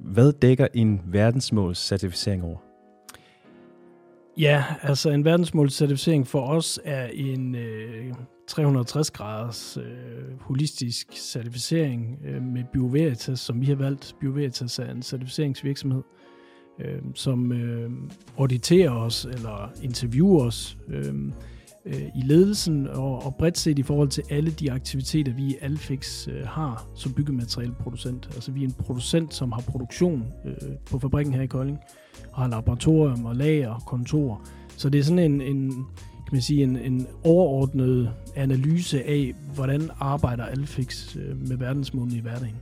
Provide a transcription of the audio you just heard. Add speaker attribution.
Speaker 1: Hvad dækker en verdensmålscertificering over?
Speaker 2: Ja, altså en verdensmålscertificering for os er en øh, 360-graders øh, holistisk certificering øh, med BioVeritas, som vi har valgt. BioVeritas er en certificeringsvirksomhed, øh, som øh, auditerer os eller interviewer os øh, øh, i ledelsen og, og bredt set i forhold til alle de aktiviteter, vi i Alfix øh, har som byggematerialproducent. Altså vi er en producent, som har produktion øh, på fabrikken her i Kolding, og har laboratorium og lager og kontor. Så det er sådan en, en kan man sige, en, en overordnet analyse af, hvordan arbejder Alfix øh, med verdensmålene i hverdagen.